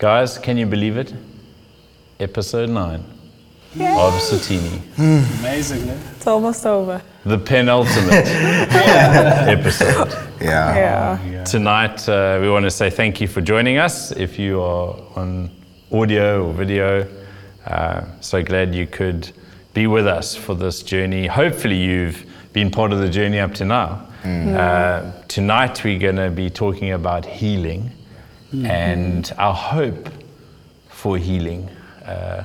Guys, can you believe it? Episode 9 of Satini. Amazing, eh? It's almost over. The penultimate episode. Yeah. Yeah. Tonight, uh, we want to say thank you for joining us. If you are on audio or video, uh, so glad you could be with us for this journey. Hopefully, you've been part of the journey up to now. Uh, tonight, we're going to be talking about healing and our hope for healing. Uh,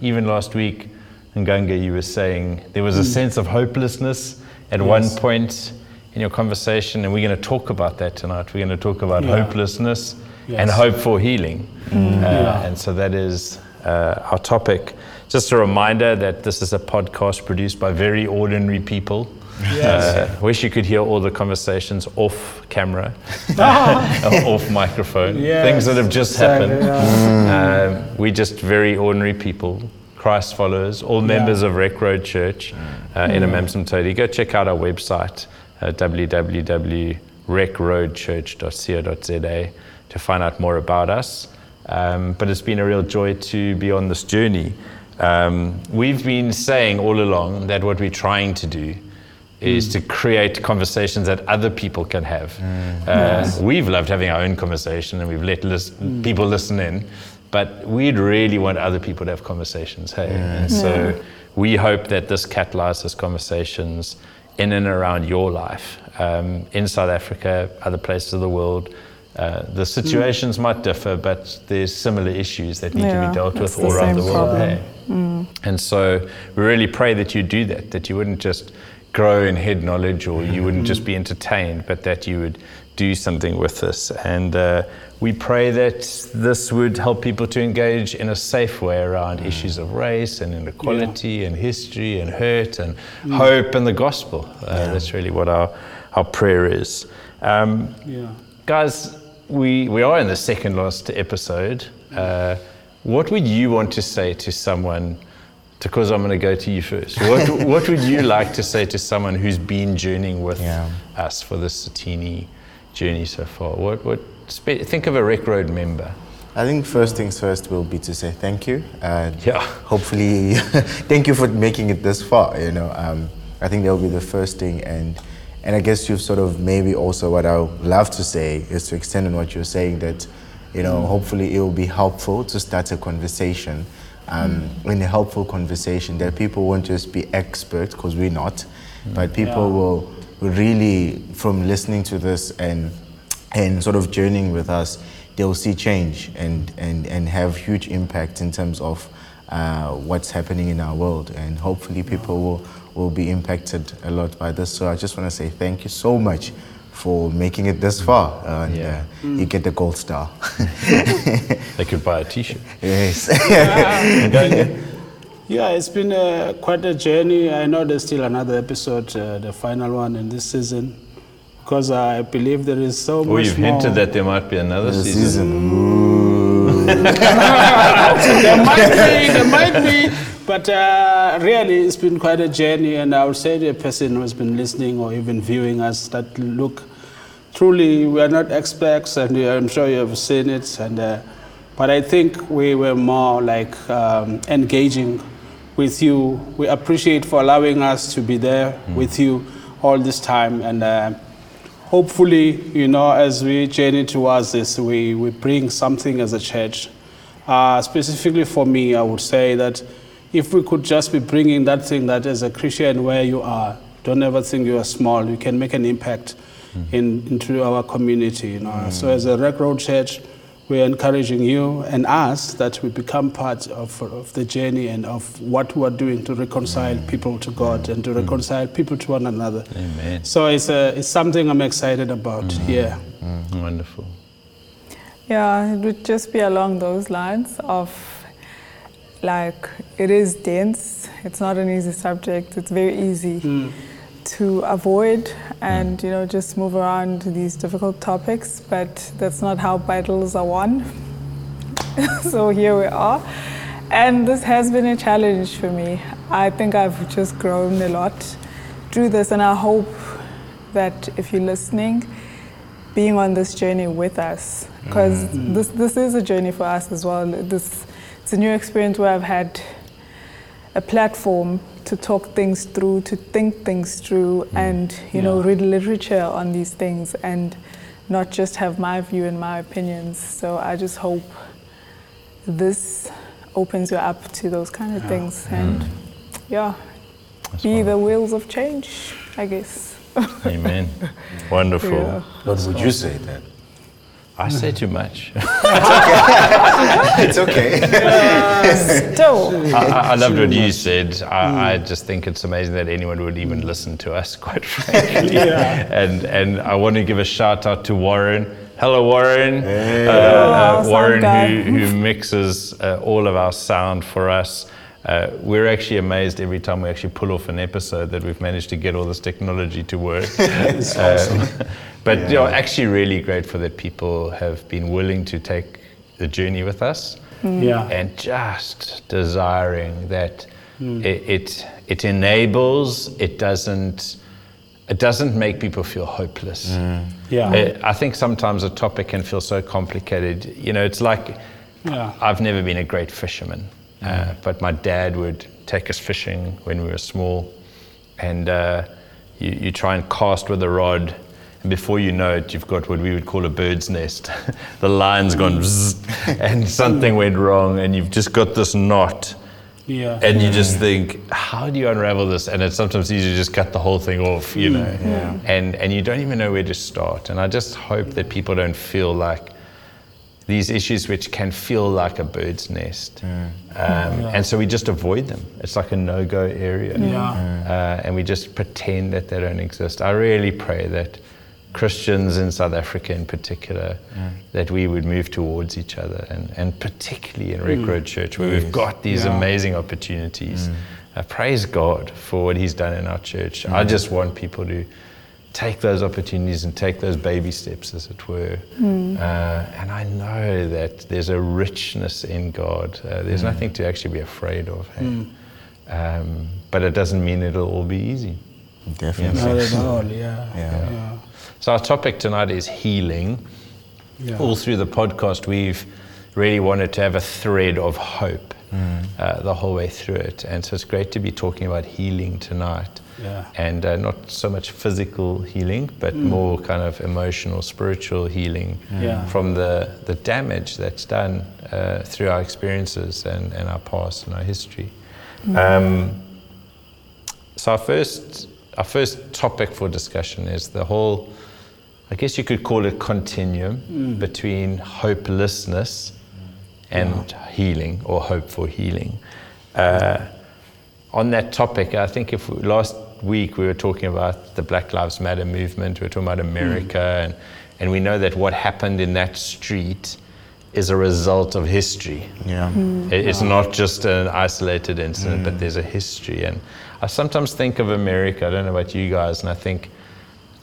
even last week, Nganga, you were saying there was a sense of hopelessness at one point in your conversation, and we're going to talk about that tonight. We're going to talk about Yeah. hopelessness and hope for healing. Uh, And so that is uh, our topic. Just a reminder that this is a podcast produced by very ordinary people. Uh, wish you could hear all the conversations off camera, off microphone, Yes, things that have just exactly, happened. Um, we're just very ordinary people, Christ followers, all members of Rec Road Church uh, in Amanzimtoti. Go check out our website, uh, www.recroadchurch.co.za to find out more about us. Um, but it's been a real joy to be on this journey. Um, we've been saying all along that what we're trying to do is to create conversations that other people can have. Uh, We've loved having our own conversation and we've let lis- people listen in, but we'd really want other people to have conversations. Hey, and so we hope that this catalyzes conversations in and around your life um, in South Africa, other places of the world. Uh, the situations might differ, but there's similar issues that need to be dealt with all around the world. Hey? And so we really pray that you do that, that you wouldn't just grow in head knowledge or you wouldn't just be entertained, but that you would do something with this. And uh, we pray that this would help people to engage in a safe way around issues of race and inequality and history and hurt and hope and the gospel. Uh, That's really what our, our prayer is. Um, Yeah. Guys, we, we are in the second last episode. Uh, what would you want to say to someone? Because I'm going to go to you first. What, what would you like to say to someone who's been journeying with Yeah. us for this Satini journey so far? What, what, spe- think of a Rec Road member. I think first things first will be to say thank you. Uh, Yeah. Hopefully, thank you for making it this far. You know, um, I think that will be the first thing, and and I guess you've sort of maybe also what I would love to say is to extend on what you're saying that, you know, hopefully it will be helpful to start a conversation. Um, In a helpful conversation, that people won't just be experts because we're not, but people Yeah. will really, from listening to this and and sort of journeying with us, they'll see change and, and, and have huge impact in terms of uh, what's happening in our world. And hopefully, people will, will be impacted a lot by this. So, I just want to say thank you so much for making it this far. Uh, and Yeah. uh, you get the gold star. They could buy a T-shirt. yes. Yeah, it's been uh, quite a journey. I know there's still another episode, uh, the final one in this season, because I believe there is so oh, much you've more. hinted that there might be another the season. season. There might be, there might be, but uh, really, it's been quite a journey. And I would say to a person who has been listening or even viewing us that look, truly, we are not experts, and I'm sure you have seen it. And uh, but I think we were more like um, engaging with you. We appreciate for allowing us to be there with you all this time, and. Uh, hopefully, you know, as we journey towards this, we, we bring something as a church. Uh, specifically for me, I would say that if we could just be bringing that thing that as a Christian where you are, don't ever think you are small, you can make an impact in, into our community. You know? So as a Rec Road Church, we're encouraging you and us that we become part of, of the journey and of what we're doing to reconcile people to God and to mm. reconcile people to one another. Amen. So it's, a, it's something I'm excited about. Mm-hmm. Yeah. Mm-hmm. Wonderful. Yeah, it would just be along those lines of like it is dense. It's not an easy subject. It's very easy mm. To avoid and mm. you know just move around these difficult topics, but that's not how battles are won. so here we are. And this has been a challenge for me. I think I've just grown a lot through this and I hope that if you're listening, being on this journey with us because mm. mm. this this is a journey for us as well. This it's a new experience where I've had a platform to talk things through, to think things through, hmm. and you know read literature on these things and not just have my view and my opinions. So I just hope this opens you up to those kind of things and yeah, be the wheels of change, I guess. Amen. Wonderful. Yeah. What would you say then? I say too much. It's okay. So I, I- I loved what you said. I, I just think it's amazing that anyone would even listen to us, quite frankly. And and I want to give a shout out to Warren. Hello, Warren. Uh, uh, Warren, who, who mixes uh, all of our sound for us. Uh, we're actually amazed every time we actually pull off an episode that we've managed to get all this technology to work. It's awesome. But you know, actually, really grateful that people have been willing to take the journey with us Yeah. and just desiring that it, it it enables it doesn't it doesn't make people feel hopeless Yeah. Uh, i think sometimes a topic can feel so complicated you know it's like Yeah. i've never been a great fisherman uh, but my dad would take us fishing when we were small and uh, you, you try and cast with a rod and before you know it, you've got what we would call a bird's nest. the line's gone bzzz, and something went wrong, and you've just got this knot. Yeah. And you just think, how do you unravel this? And it's sometimes easier to just cut the whole thing off, you know. And and you don't even know where to start. And I just hope that people don't feel like these issues which can feel like a bird's nest. Um, And so we just avoid them. It's like a no-go area. Yeah. Uh, and we just pretend that they don't exist. I really pray that Christians in South Africa, in particular, that we would move towards each other, and, and particularly in Rec Road Church, where we've got these Yeah. amazing opportunities. Uh, praise God for what He's done in our church. I just want people to take those opportunities and take those baby steps, as it were. Uh, and I know that there's a richness in God. Uh, there's nothing to actually be afraid of. Hey? Um, but it doesn't mean it'll all be easy. Definitely. Not at all. Yeah. Yeah. Yeah. So, our topic tonight is healing. Yeah. All through the podcast, we've really wanted to have a thread of hope uh, the whole way through it. And so, it's great to be talking about healing tonight. Yeah. And uh, not so much physical healing, but more kind of emotional, spiritual healing Yeah. from the, the damage that's done uh, through our experiences and, and our past and our history. Um, so our first, our first topic for discussion is the whole, I guess you could call it continuum between hopelessness and healing or hope for healing. Uh, on that topic, I think if we, last week we were talking about the Black Lives Matter movement, we were talking about America, hmm. and, and we know that what happened in that street is a result of history. Yeah. Hmm. It- It's not just an isolated incident, but hmm. there's a history. And I sometimes think of America, I don't know about you guys, and I think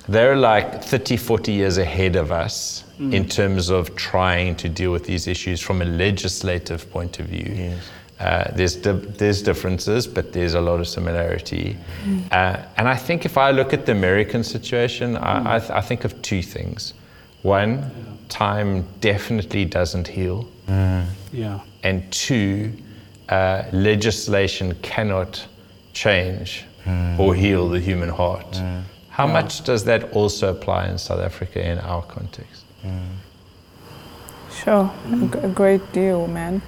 they're like 30, 40 years ahead of us in terms of trying to deal with these issues from a legislative point of view. Uh, there's, di- there's differences, but there's a lot of similarity. Uh, and I think if I look at the American situation, I, I, th- I think of two things. One, time definitely doesn't heal. Yeah. And two, uh, legislation cannot change or heal the human heart. How much does that also apply in South Africa in our context? Sure, a great deal, man.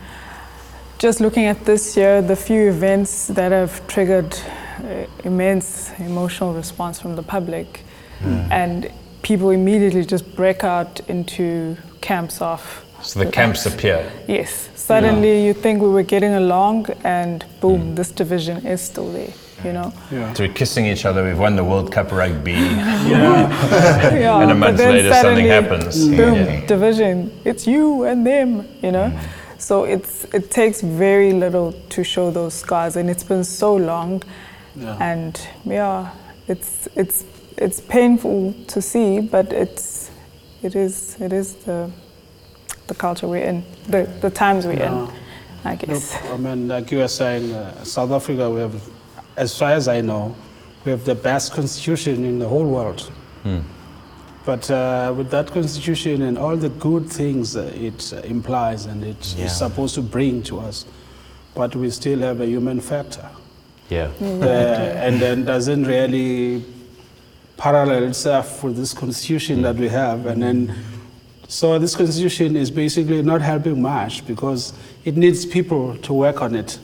Just looking at this year, the few events that have triggered uh, immense emotional response from the public, and people immediately just break out into camps of. So the camps appear. Yes, suddenly you think we were getting along, and boom, this division is still there. You know. Yeah. So we're kissing each other, we've won the World Cup rugby. yeah, And a month then later, something suddenly, happens. Boom, Yeah. division. It's you and them, you know. So it's it takes very little to show those scars, and it's been so long, Yeah. and yeah, it's it's it's painful to see, but it's it is it is the the culture we're in, the the times we're Yeah. in, I Look, guess. I mean, like you were saying, uh, South Africa, we have, as far as I know, we have the best constitution in the whole world. But uh, with that constitution and all the good things uh, it uh, implies and it Yeah. is supposed to bring to us, but we still have a human factor. Yeah. Uh, and then doesn't really parallel itself with this constitution that we have. And then, so this constitution is basically not helping much because it needs people to work on it.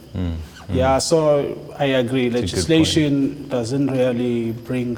Yeah, mm. so I agree. a Legislation doesn't really bring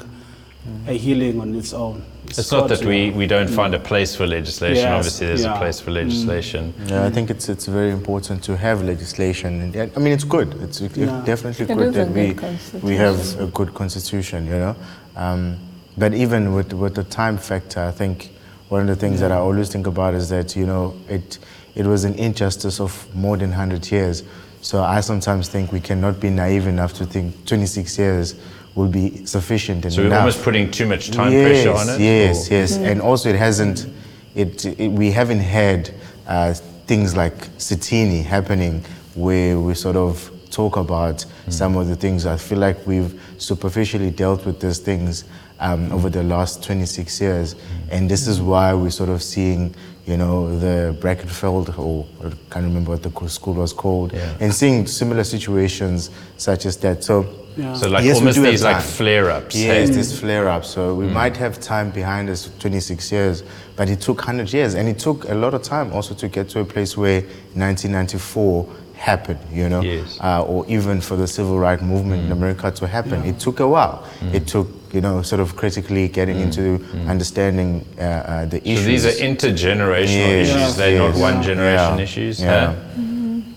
a healing on its own. It's not that we, we don't find a mm. place for legislation. Yes, Obviously, there's a place for mm. legislation. Yeah, I think it's it's very important to have legislation. I mean, it's good. It's it's Yeah. definitely It good that we good we have a good constitution. You know, um, but even with with the time factor, I think one of the things that I always think about is that you know it it was an injustice of more than hundred years. So I sometimes think we cannot be naive enough to think 26 years will be sufficient and So we're enough. almost putting too much time yes, pressure on it. Yes, or- yes, and also it hasn't. It, it we haven't had uh, things like Sitini happening where we sort of talk about some of the things. I feel like we've superficially dealt with these things um, over the last 26 years, and this is why we're sort of seeing. You know the Brackenfell, or I can't remember what the school was called, Yeah. and seeing similar situations such as that. So, Yeah. So like Yes, almost do have these like flare-ups. Yes, hey? this flare up. So Mm. we might have time behind us, 26 years, but it took 100 years. And it took a lot of time also to get to a place where 1994 happened, you know, Yes. uh, or even for the civil rights movement Mm. in America to happen. It took a while. It took, you know, sort of critically getting into understanding uh, uh, the Mm. So issues. these are intergenerational Yes, issues. They're not one generation Yeah, issues. yeah. huh?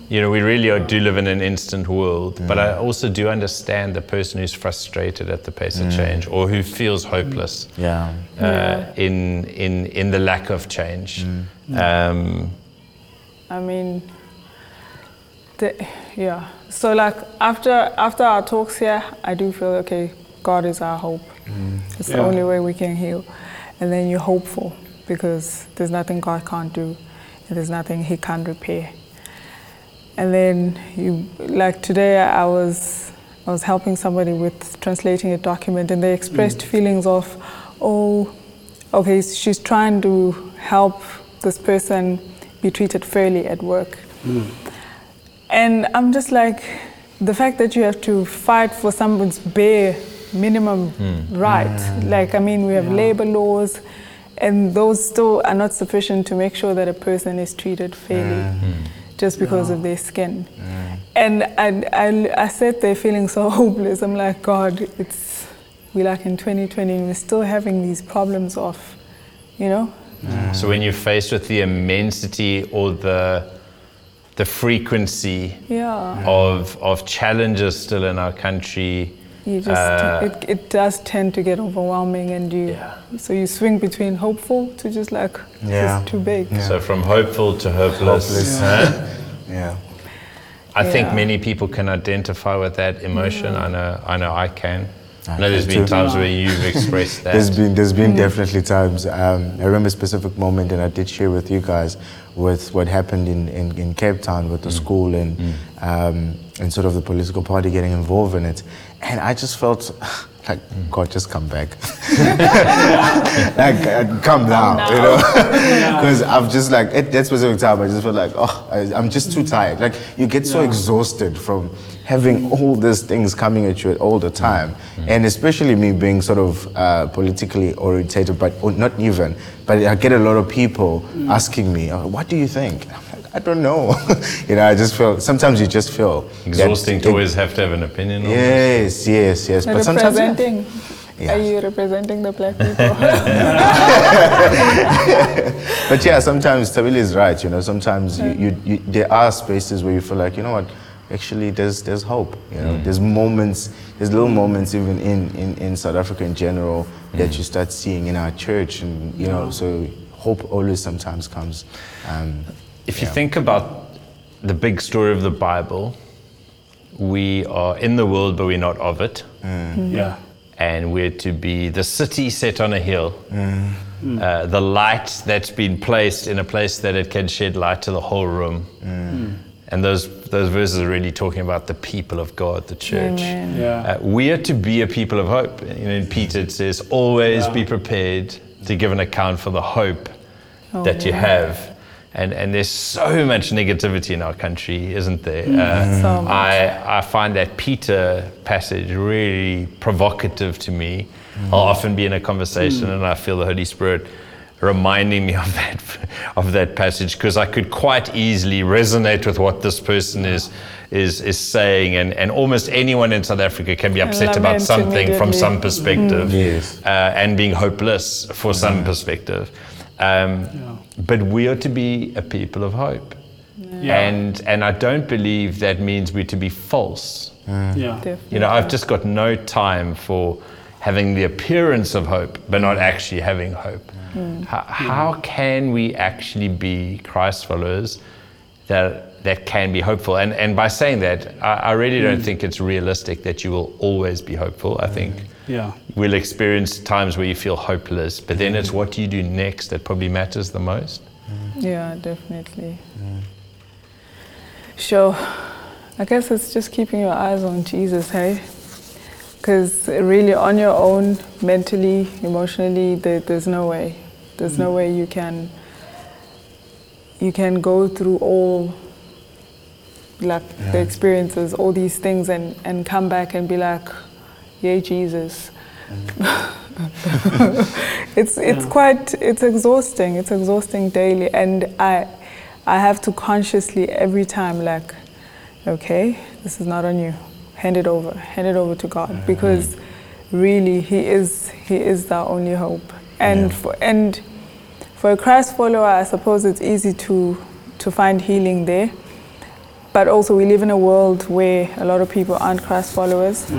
You know, we really are, do live in an instant world, but I also do understand the person who's frustrated at the pace of change or who feels hopeless yeah. uh, in, in, in the lack of change. Um, I mean, the, yeah. So like after after our talks here, I do feel okay. God is our hope. Mm. It's the only way we can heal, and then you're hopeful because there's nothing God can't do, and there's nothing He can't repair. And then you like today, I was I was helping somebody with translating a document, and they expressed mm. feelings of, oh, okay, she's trying to help this person be treated fairly at work. Mm. And I'm just like, the fact that you have to fight for someone's bare minimum hmm. right. Hmm. Like, I mean, we have labor laws, and those still are not sufficient to make sure that a person is treated fairly hmm. just because of their skin. And I, I, I sat there feeling so hopeless. I'm like, God, it's, we like in 2020, and we're still having these problems of, you know? So when you're faced with the immensity or the the frequency Yeah. of of challenges still in our country, You just, uh, it, it does tend to get overwhelming, and you, Yeah. so you swing between hopeful to just like, Yeah. it's too big. so from hopeful to hopeless. Hopeless. huh? Yeah. I think many people can identify with that emotion. I know, I know, I can. I I know there's can been too. times where you've expressed that. There's been there's been definitely times. Um, I remember a specific moment, and I did share with you guys with what happened in, in, in Cape Town with the school and um, and sort of the political party getting involved in it, and I just felt like God, just come back, like uh, come down, you know, because I've just like at that specific time, I just felt like oh, I, I'm just too tired. Like you get so exhausted from having all these things coming at you all the time, and especially me being sort of uh, politically orientated, but or not even. But I get a lot of people asking me, oh, "What do you think?" I'm like, I don't know. you know, I just feel. Sometimes you just feel that Exhausting to it- always have to have an opinion on it. Yes, yes, yes. But sometimes yeah. representing, Yeah. are you representing the black people? But yeah, sometimes Tabili is right. You know, sometimes you, you, you, there are spaces where you feel like, you know what, actually, there's there's hope. You know, there's moments, there's little moments even in, in, in South Africa in general that you start seeing in our church, and you know, so hope always sometimes comes. Um, If you think about the big story of the Bible, we are in the world, but we're not of it. Yeah. and we're to be the city set on a hill, uh, the light that's been placed in a place that it can shed light to the whole room. And those, those verses are really talking about the people of God, the church. Yeah. Uh, we are to be a people of hope. You know, in Peter it says, always Yeah. be prepared, to give an account for the hope Oh, that you yeah. have. And, and there's so much negativity in our country, isn't there? Uh, So much. I, I find that Peter passage really provocative to me. I'll often be in a conversation and I feel the Holy Spirit reminding me of that, of that passage because I could quite easily resonate with what this person is, is, is saying. And, and almost anyone in South Africa can be upset about something from some perspective Yes. uh, and being hopeless for some mm. perspective. Um, But we are to be a people of hope. And, and I don't believe that means we're to be false. Mm. Yeah. Definitely. You know, I've just got no time for having the appearance of hope, but not mm. actually having hope. Mm. How, how can we actually be Christ followers that, that can be hopeful? And, and by saying that, I, I really don't think it's realistic that you will always be hopeful. I think Yeah. we'll experience times where you feel hopeless, but then it's what you do next that probably matters the most. Mm. Yeah, definitely. Sure. I guess it's just keeping your eyes on Jesus, hey? Because really, on your own, mentally, emotionally, there, there's no way. There's no mm. way you can. You can go through all, like the experiences, all these things, and and come back and be like, "Yay, Jesus." Mm. it's it's quite it's exhausting. It's exhausting daily, and I I have to consciously every time like, okay, this is not on you. Hand it over. Hand it over to God because really He is He is our only hope. And for, and for a Christ follower, I suppose it's easy to to find healing there. But also, we live in a world where a lot of people aren't Christ followers.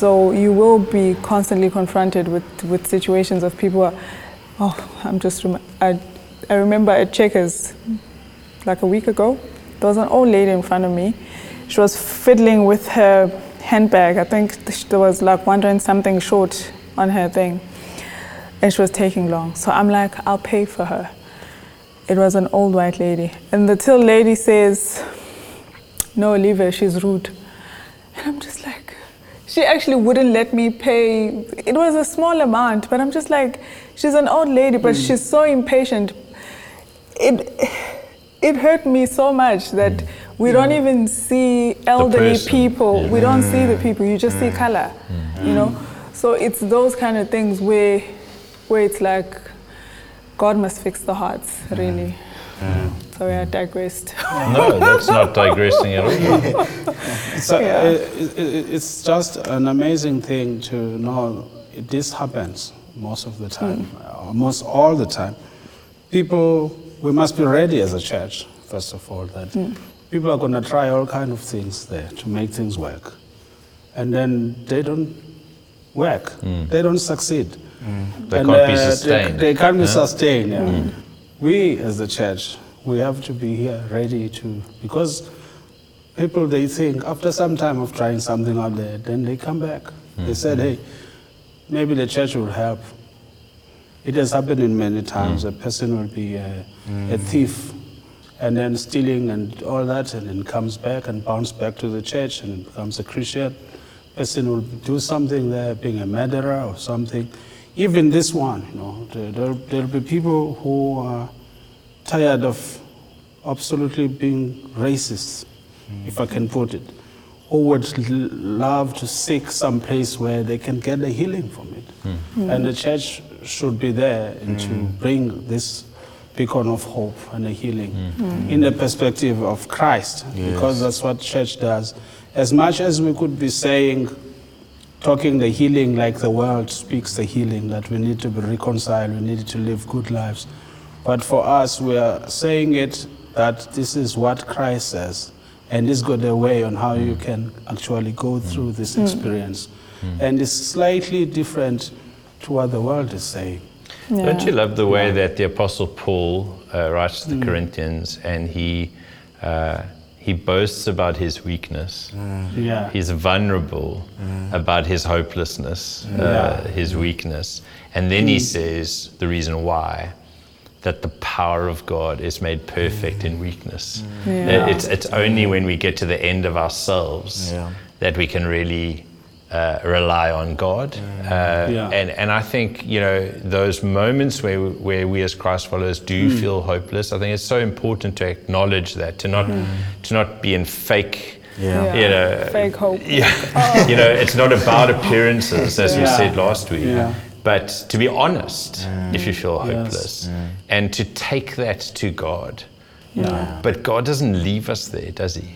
So you will be constantly confronted with, with situations of people. Are, oh, I'm just. I, I remember at Checkers, like a week ago, there was an old lady in front of me. She was fiddling with her handbag. I think th- there was like wondering something short on her thing, and she was taking long. So I'm like, I'll pay for her. It was an old white lady, and the till lady says, "No, leave her. She's rude." And I'm just like, she actually wouldn't let me pay. It was a small amount, but I'm just like, she's an old lady, but hmm. she's so impatient. It it hurt me so much that hmm. we don't even see elderly people. We don't see the people. You just see hmm. color, you know. So it's those kind of things where where it's like God must fix the hearts, really. Uh, Sorry, I digressed. No, that's not digressing at all. So Yeah. uh, it, it, it's just an amazing thing to know this happens most of the mm. time, uh, almost all the time. People, we must be ready as a church, first of all, that mm. people are going to try all kind of things there to make things work, and then they don't work, mm. they don't succeed. They And, can't be uh, sustained. They, they can't be sustained. We, as the church, we have to be here ready to because people they think after some time of trying something out there, then they come back. They hmm. said, hey, maybe the church will help. It has happened in many times. A hmm. person will be a, a hmm. thief and then stealing and all that, and then comes back and bounce back to the church and becomes a Christian. Person will do something there, being a murderer or something. Even this one, you know, there, there, there'll be people who are tired of absolutely being racist, hmm. if I can put it, who would love to seek some place where they can get a healing from it. Hmm. And the church should be there to hmm. bring this beacon of hope and a healing in the perspective of Christ, because that's what church does. As much as we could be saying, talking the healing like the world speaks the healing, that we need to be reconciled, we need to live good lives. But for us, we are saying it that this is what Christ says, and this got a way on how you can actually go through this experience. And it's slightly different to what the world is saying. Don't you love the way that the Apostle Paul uh, writes to the Corinthians and he, uh, he boasts about his weakness? Mm. Yeah. He's vulnerable mm. about his hopelessness, mm. uh, his weakness. And then he says the reason why that the power of God is made perfect in weakness. Yeah. It's, it's only when we get to the end of ourselves Yeah. that we can really uh, rely on God. Mm. Uh, Yeah. and, and I think, you know, those moments where, where we as Christ followers do mm. feel hopeless, I think it's so important to acknowledge that, to not, mm. to not be in fake, Yeah. you know, Fake hope. yeah, oh. you know, it's not about appearances, as we said last week, Yeah. but to be honest if you feel Yes. hopeless and to take that to God. Yeah. But God doesn't leave us there, does He?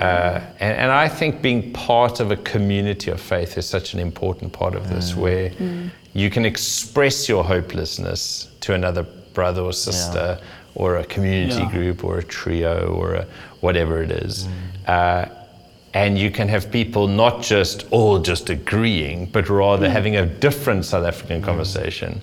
Uh, and, and I think being part of a community of faith is such an important part of this, mm. where mm. you can express your hopelessness to another brother or sister, or a community Yeah. group, or a trio, or a, whatever it is. Mm. Uh, and you can have people not just all just agreeing, but rather having a different South African conversation,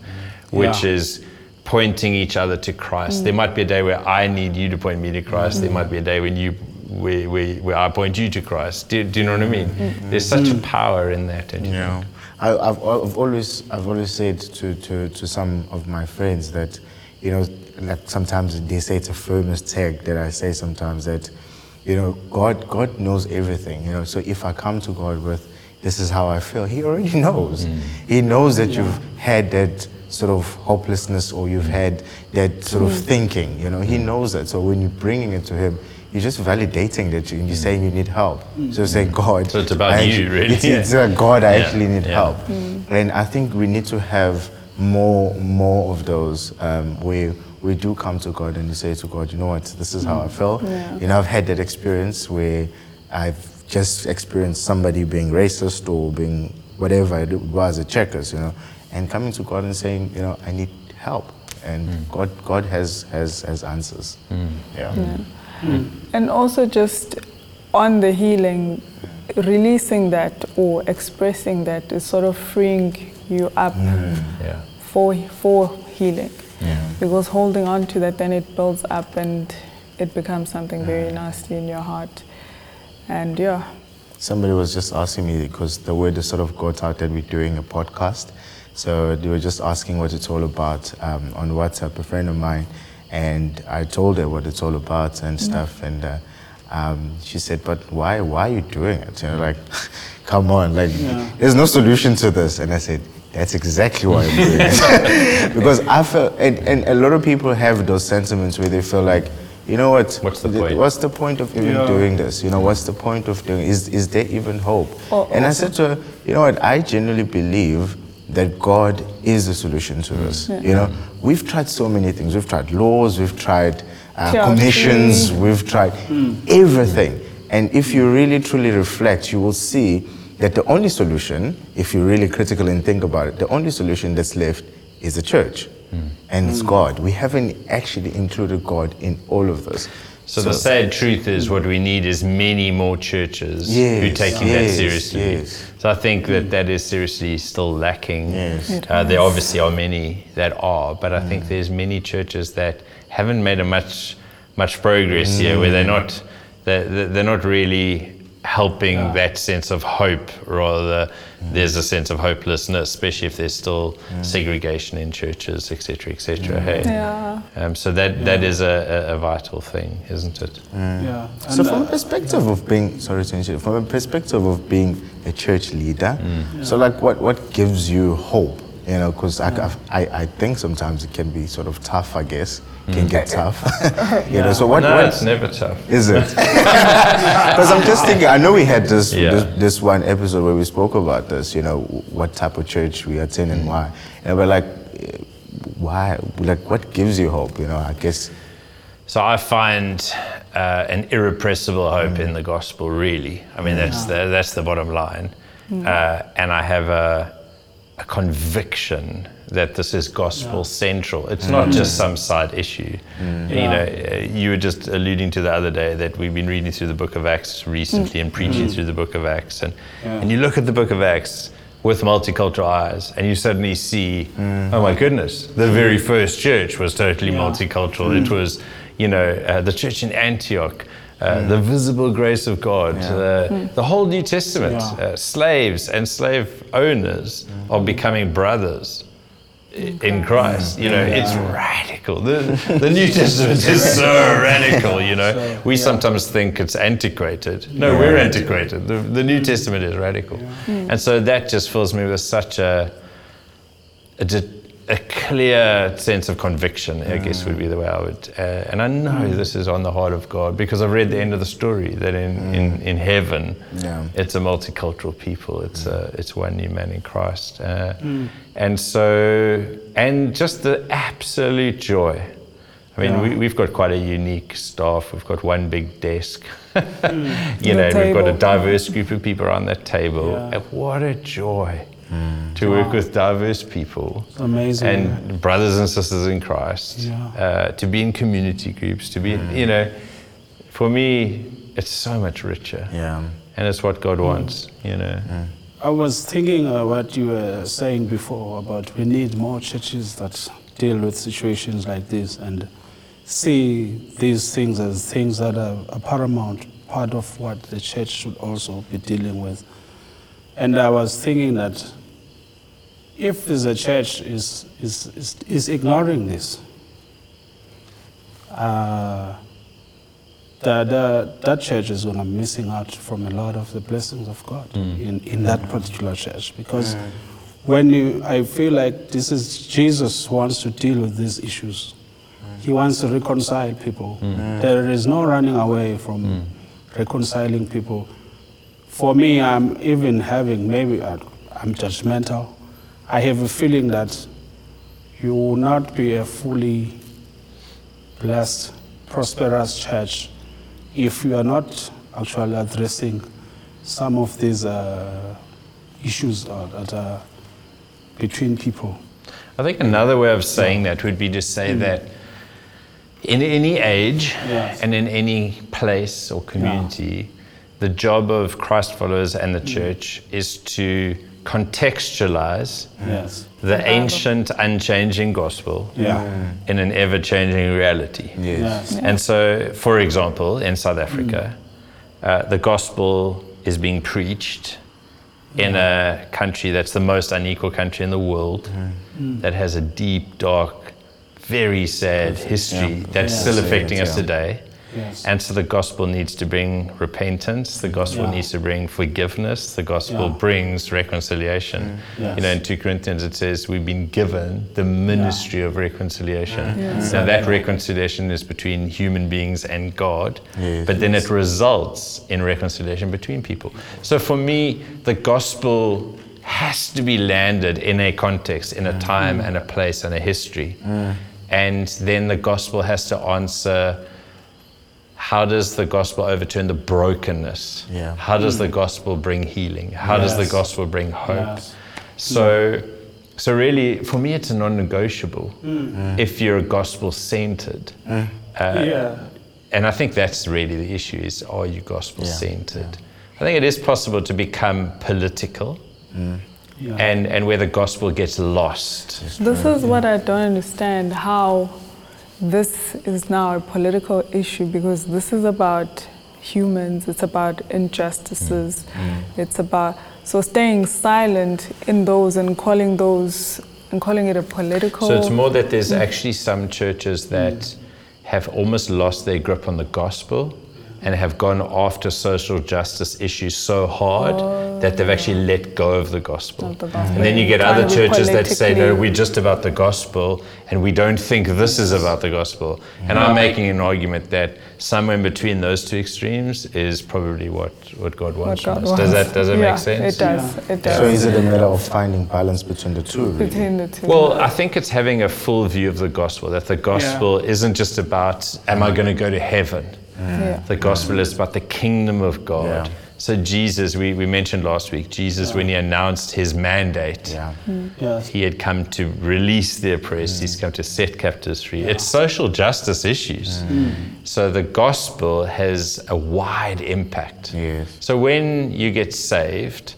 which Yeah. is pointing each other to Christ. There might be a day where I need you to point me to Christ. There might be a day when you where, where, where I point you to Christ. Do, do you know what I mean? Mm-hmm. There's such a mm. power in that. don't you Yeah. think? I, I've, I've always I've always said to, to, to some of my friends that, you know, like sometimes they say it's a famous tag that I say sometimes that, you know, God God knows everything. You know, so if I come to God with this is how I feel, He already knows. Mm. He knows that you've had that sort of hopelessness or you've mm. had that sort of thinking. You know, He knows that. So when you're bringing it to Him. You're just validating that you, you're saying you need help. Mm. So saying, God, So it's about I you, really. It's, it's uh, God, I Yeah, actually need yeah. help. Mm. And I think we need to have more, more of those um, where we do come to God and you say to God, you know what, this is how I feel. Mm. Yeah. You know, I've had that experience where I've just experienced somebody being racist or being whatever it was at Checkers, you know, and coming to God and saying, you know, I need help. And God, God has, has, has answers. Yeah. And also just on the healing, releasing that or expressing that is sort of freeing you up Yeah. for for healing. Yeah. Because holding on to that, then it builds up and it becomes something very nasty in your heart. And yeah, Somebody was just asking me because the word sort of got out that we're doing a podcast. So they were just asking what it's all about um, on WhatsApp, a friend of mine. And I told her what it's all about and stuff. And uh, um, she said, But why, why are you doing it? You know, like, come on, like, there's no solution to this. And I said, That's exactly why I'm doing it. because I felt, and, and a lot of people have those sentiments where they feel like, you know what? What's the point? What's the point of even Yeah. doing this? You know, what's the point of doing? Is is there even hope? Or and I said to her, you know what? I genuinely believe that God is the solution to this. You know, we've tried so many things. We've tried laws. We've tried uh, commissions. We've tried hmm. everything. And if you really truly reflect, you will see that the only solution, if you're really critical and think about it, the only solution that's left is the church. Hmm. And it's hmm. God. We haven't actually included God in all of this. So, the sad truth is, what we need is many more churches who are taking yes, that seriously. yes. So I think that that is seriously still lacking. Yes. Uh, there is. obviously are many that are, but I Mm. think there's many churches that haven't made a much much progress here, where they're Mm. not they're, they're not really helping that sense of hope. Rather, Mm. there's a sense of hopelessness, especially if there's still segregation in churches, etc., etc. Hey. yeah. Um, so that, that is a, a, a vital thing, isn't it? Yeah. So And, from uh, a perspective of being, sorry to interrupt, from a perspective of being a church leader, so like what, what gives you hope? You know, because I, I, I think sometimes it can be sort of tough, I guess, can get tough. you know, so what, no, what it's never tough. is it? Because I'm just thinking, I know we had this, Yeah. this this one episode where we spoke about this, you know, what type of church we attend and why. And we're like, why? Like, what gives you hope? You know, I guess. So I find uh, an irrepressible hope in the gospel. Really, I mean that's the, that's the bottom line, uh, and I have a, a conviction that this is gospel central. It's not mm. just some side issue. Mm. You know, uh, you were just alluding to the other day that we've been reading through the Book of Acts recently and mm. preaching through the Book of Acts, and and you look at the Book of Acts with multicultural eyes, and you suddenly see, oh my goodness, the very first church was totally multicultural. It was, you know, uh, the church in Antioch. Uh, The visible grace of God, uh, the whole New Testament, Yeah. uh, slaves and slave owners are becoming brothers. in Christ. You know, it's radical. The, the New Testament is so radical, you know. So, we yeah. sometimes think it's antiquated. No, we're antiquated. The, the New Testament is radical. And so that just fills me with such a, a, di- a clear sense of conviction, I guess would be the way I would. Uh, and I know this is on the heart of God because I've read the end of the story that in, in, in heaven, Yeah. it's a multicultural people. It's a, it's one new man in Christ, uh, and so and just the absolute joy. I mean, we, we've got quite a unique staff. We've got one big desk, you The know, and we've got a diverse group of people around that table. Yeah. What a joy to work with diverse people It's amazing. and brothers and sisters in Christ, Yeah. uh, to be in community groups, to be, in, you know, for me, it's so much richer. Yeah. And it's what God wants, you know. I was thinking uh, what you were saying before about we need more churches that deal with situations like this and see these things as things that are a paramount part of what the church should also be dealing with. And I was thinking that if the church is, is, is, is ignoring this, uh, the, the, that church is going to missing out from a lot of the blessings of God mm. in, in that particular church because when you I feel like this is Jesus wants to deal with these issues. Mm. He wants to reconcile people. Mm. There is no running away from reconciling people. For me, I'm even having maybe I'm judgmental. I have a feeling that you will not be a fully blessed, prosperous church if you are not actually addressing some of these uh, issues that are between people. I think another way of saying that would be to say that in any age Yes. and in any place or community, the job of Christ followers and the church is to contextualize Yes. the ancient, unchanging gospel Yeah. in an ever changing reality. Yes. And so, for example, in South Africa, mm. uh, the gospel is being preached in a country that's the most unequal country in the world, mm. Mm. that has a deep, dark, very sad history that's Yeah. still Sad, affecting us yeah. today. Yes. And so the gospel needs to bring repentance. The gospel Yeah. needs to bring forgiveness. The gospel Yeah. Mm. brings reconciliation. Mm. Yes. You know, in 2 Corinthians it says we've been given the ministry of reconciliation. Mm. Yes. Now that reconciliation is between human beings and God, Yes. but then it results in reconciliation between people. So for me, the gospel has to be landed in a context, in a mm. time and a place and a history. And then the gospel has to answer how does the gospel overturn the brokenness? Yeah. How does the gospel bring healing? How does the gospel bring hope? Yes. So, so really, for me, it's a non-negotiable. Mm. If you're gospel centered, uh, yeah. and I think that's really the issue: is are you gospel centered? I think it is possible to become political, Yeah. and and where the gospel gets lost. This is what I don't understand how this is now a political issue because this is about humans, it's about injustices, mm, mm. it's about so staying silent in those and calling those and calling it a political So it's more that there's mm. actually some churches that have almost lost their grip on the gospel and have gone after social justice issues so hard that they've actually let go of the gospel. The gospel. And then you get other churches that say, no, we're just about the gospel and we don't think this is about the gospel. And I'm making an argument that somewhere in between those two extremes is probably what, what God wants what from God us. Does wants. that, does it yeah, make sense? It does. It does. So is it a matter of finding balance between the two? Really? between the two. Well, I think it's having a full view of the gospel, that the gospel isn't just about, am I going to go to heaven? Yeah. The gospel is about the kingdom of God. Yeah. So, Jesus, we, we mentioned last week, Jesus, when he announced his mandate, Yeah. Hmm. Yes. he had come to release the oppressed, he's hmm. come to set captives free. It's social justice issues. Hmm. So, the gospel has a wide impact. Yes. So, when you get saved,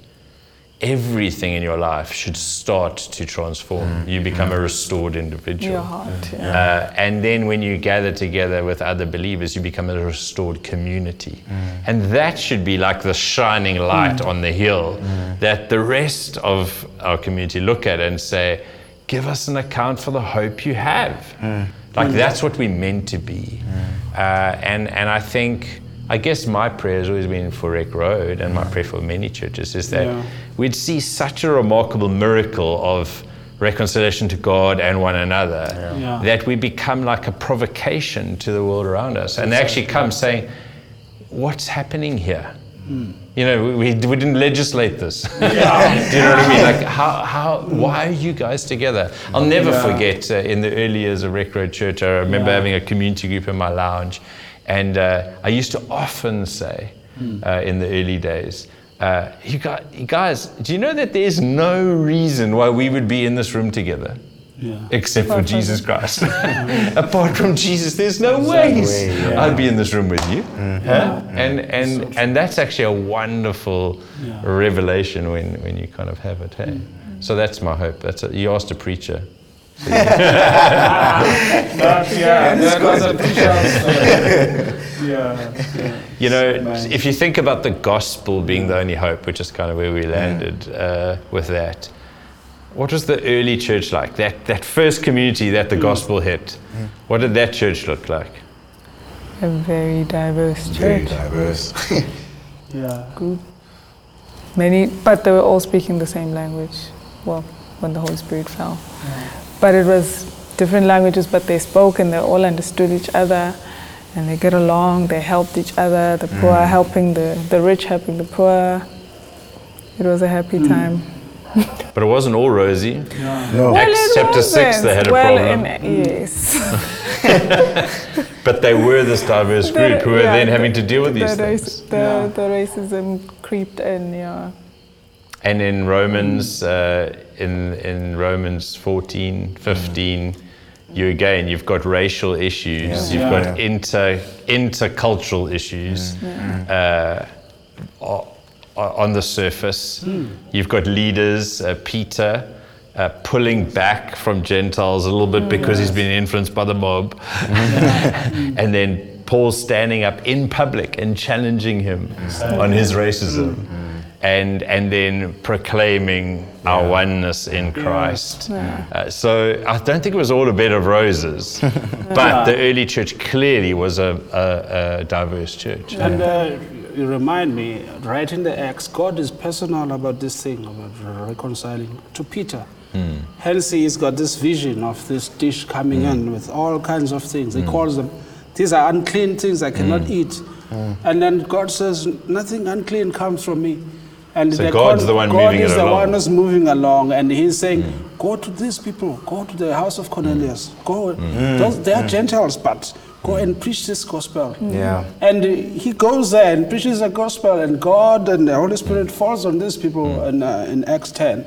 everything in your life should start to transform. Mm. You become a mm. restored individual. Your heart. Mm. Yeah. Uh, and then when you gather together with other believers, you become a restored community. And that should be like the shining light on the hill that the rest of our community look at and say, give us an account for the hope you have. Like that's what we're meant to be. Uh, and, and I think, I guess my prayer has always been for Rec Road and my prayer for many churches is that Yeah. we'd see such a remarkable miracle of reconciliation to God and one another Yeah. that we become like a provocation to the world around us. And they actually come saying, What's happening here? You know, we, we, we didn't legislate this. Do you know what I mean? Like, how, how, why are you guys together? I'll never Yeah. forget uh, in the early years of Rec Road Church, I remember Yeah. having a community group in my lounge. And uh, I used to often say uh, in the early days, uh, you, guys, you guys, do you know that there's no reason why we would be in this room together? Yeah. Except for Jesus Christ. Apart from Jesus, there's no ways way, yeah. I'd be in this room with you. Huh? And, and, and that's actually a wonderful Yeah. revelation when, when you kind of have it. Hey? So that's my hope. That's a, you asked a preacher. But yeah, that was a push Yeah. You know, Amen. if you think about the gospel being the only hope, which is kind of where we landed uh, with that, what was the early church like? That, that first community that the gospel hit, what did that church look like? A very diverse church. Very diverse. Yeah. Group. Many, but they were all speaking the same language. Well, when the Holy Spirit fell. But it was different languages, but they spoke and they all understood each other and they get along, they helped each other, the mm. poor helping the, the rich, helping the poor. It was a happy mm. time. But it wasn't all rosy. No. Acts chapter 6, wasn't. they had a well, problem. in- uh, yes. But they were this diverse group who were Yeah, then the- having to deal with the these race- things. The, Yeah. the racism creeped in, yeah. And in Romans, uh, in, in Romans 14, 15, you again, you've got racial issues, Yeah. you've Yeah. got inter, intercultural issues uh, o- o- on the surface. You've got leaders, uh, Peter. Uh, pulling back from Gentiles a little bit because he's been influenced by the mob. and then Paul standing up in public and challenging him on his racism. And, and then proclaiming our oneness in Christ. Uh, so I don't think it was all a bed of roses, but the early church clearly was a, a, a diverse church. And uh, you remind me, right in the Acts, God is personal about this thing, about reconciling to Peter. Hmm. Hence, he's got this vision of this dish coming hmm. in with all kinds of things. He hmm. calls them, these are unclean things I cannot eat. And then God says, nothing unclean comes from me. And So God's the one God moving is the along. one who's moving along, and he's saying, mm. "Go to these people. Go to the house of Cornelius. Mm. Go. Mm. Those, they are Gentiles, but go and preach this gospel." Yeah. And he goes there and preaches the gospel, and God and the Holy Spirit falls on these people in, uh, in Acts 10.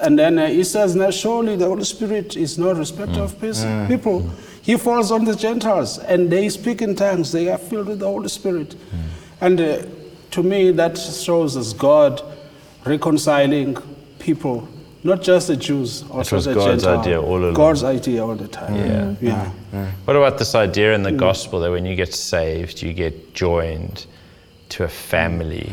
And then uh, he says, Now surely the Holy Spirit is no respecter of pers- people. He falls on the Gentiles, and they speak in tongues. They are filled with the Holy Spirit. And uh, to me, that shows us God reconciling people, not just the Jews, also was the God's Gentile. idea all along. God's idea all the time. Yeah. Yeah. What about this idea in the gospel that when you get saved, you get joined to a family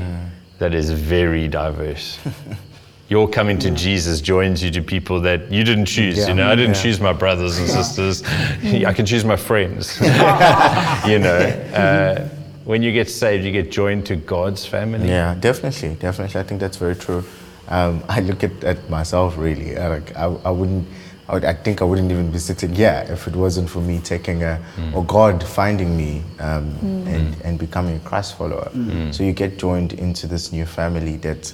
that is very diverse? Your coming to Jesus joins you to people that you didn't choose. Yeah. You know, I didn't Yeah. choose my brothers and sisters. I can choose my friends. you know, uh, when you get saved, you get joined to God's family. Yeah, definitely, definitely. I think that's very true. Um, I look at, at myself really. uh, Like I, I wouldn't. I, would, I think I wouldn't even be sitting here if it wasn't for me taking a or God finding me um, and and becoming a Christ follower. So you get joined into this new family that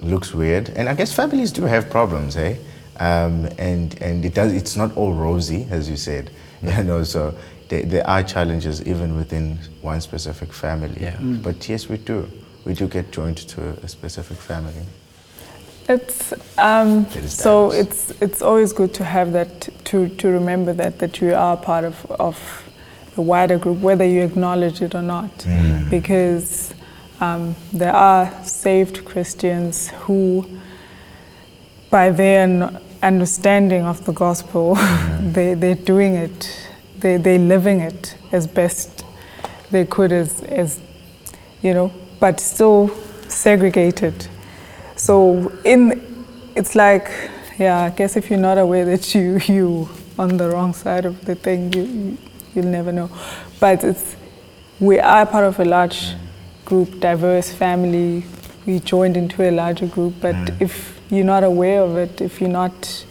looks weird, and I guess families do have problems, eh? Um, and and it does. It's not all rosy, as you said. You know, so there, there are challenges even within one specific family. Yeah. But yes, we do. We do get joined to a specific family. It's um, so it's it's always good to have that to to remember that that you are part of of the wider group, whether you acknowledge it or not, because um, there are saved Christians who, by their understanding of the gospel, they they're doing it, they they're living it as best they could as as you know, but still segregated. So in, it's like, yeah, I guess if you're not aware that you you on the wrong side of the thing, you, you you'll never know. But it's we are part of a large group, diverse family. We joined into a larger group, but mm. if you're not aware of it, if you're not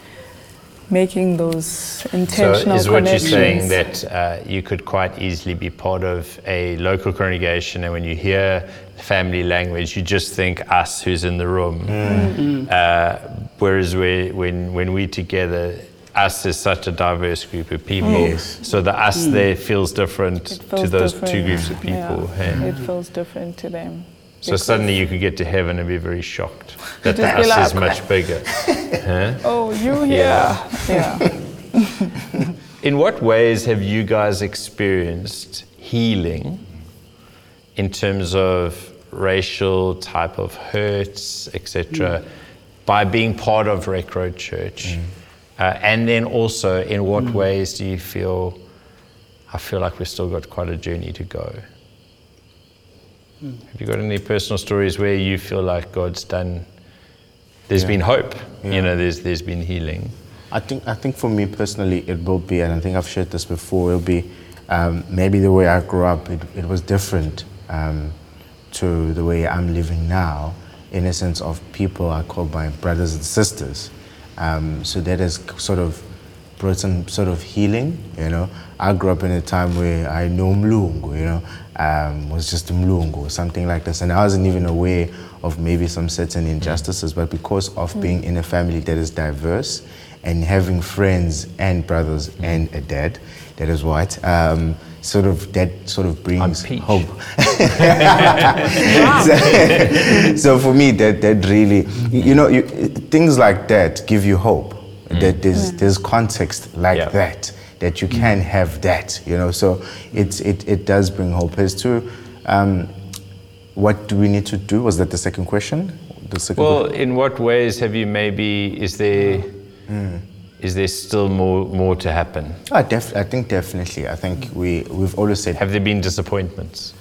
making those intentional So intentional is what you're connections, saying that uh, you could quite easily be part of a local congregation, and when you hear family language, you just think us who's in the room. Uh, whereas we, when when we together, us is such a diverse group of people. Yes. So the us there feels different it to feels those two different. groups of people. Yeah, hey? It feels different to them. So Because- suddenly you could get to heaven and be very shocked that the us is much bigger. huh? Oh, you here? Yeah. In what ways have you guys experienced healing in terms of racial type of hurts, etc., mm. by being part of Rec Road Church? Mm. Uh, and then also, in what mm. ways do you feel? I feel like we've still got quite a journey to go. Have you got any personal stories where you feel like God's done? There's been hope. You know, there's there's been healing. I think I think for me personally, it will be, and I think I've shared this before. It'll be um, maybe the way I grew up. It, it was different um, to the way I'm living now, in a sense of people I call my brothers and sisters. Um, so that has sort of brought some sort of healing. You know, I grew up in a time where I know Mlungu. You know, um, was just Mlungu or something like this, and I wasn't even aware of maybe some certain injustices. But because of being in a family that is diverse and having friends and brothers and a dad that is white, um, sort of that sort of brings hope. so, so for me, that that really, you know, you, things like that give you hope. That there's there's context like Yeah. that that you can have that, you know. So it's it it does bring hope. As to um, what do we need to do? Was that the second question? The second Well, in what ways have you maybe is there is there still more more to happen? Ah, def- I think definitely. I think we we've always said Have there been disappointments?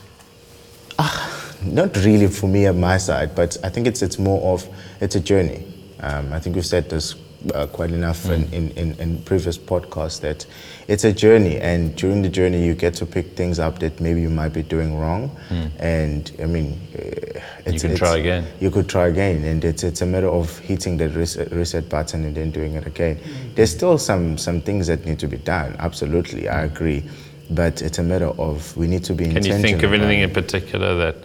not really for me on my side, but I think it's it's more of it's a journey. Um, I think we've said this uh, quite enough in, in, in, in previous podcasts that it's a journey, and during the journey you get to pick things up that maybe you might be doing wrong, and I mean, uh, it's, you can it's- try again. You could try again, and it's it's a matter of hitting the reset, reset button and then doing it again. There's still some some things that need to be done. Absolutely, I agree. But it's a matter of we need to be Can you think of anything in particular that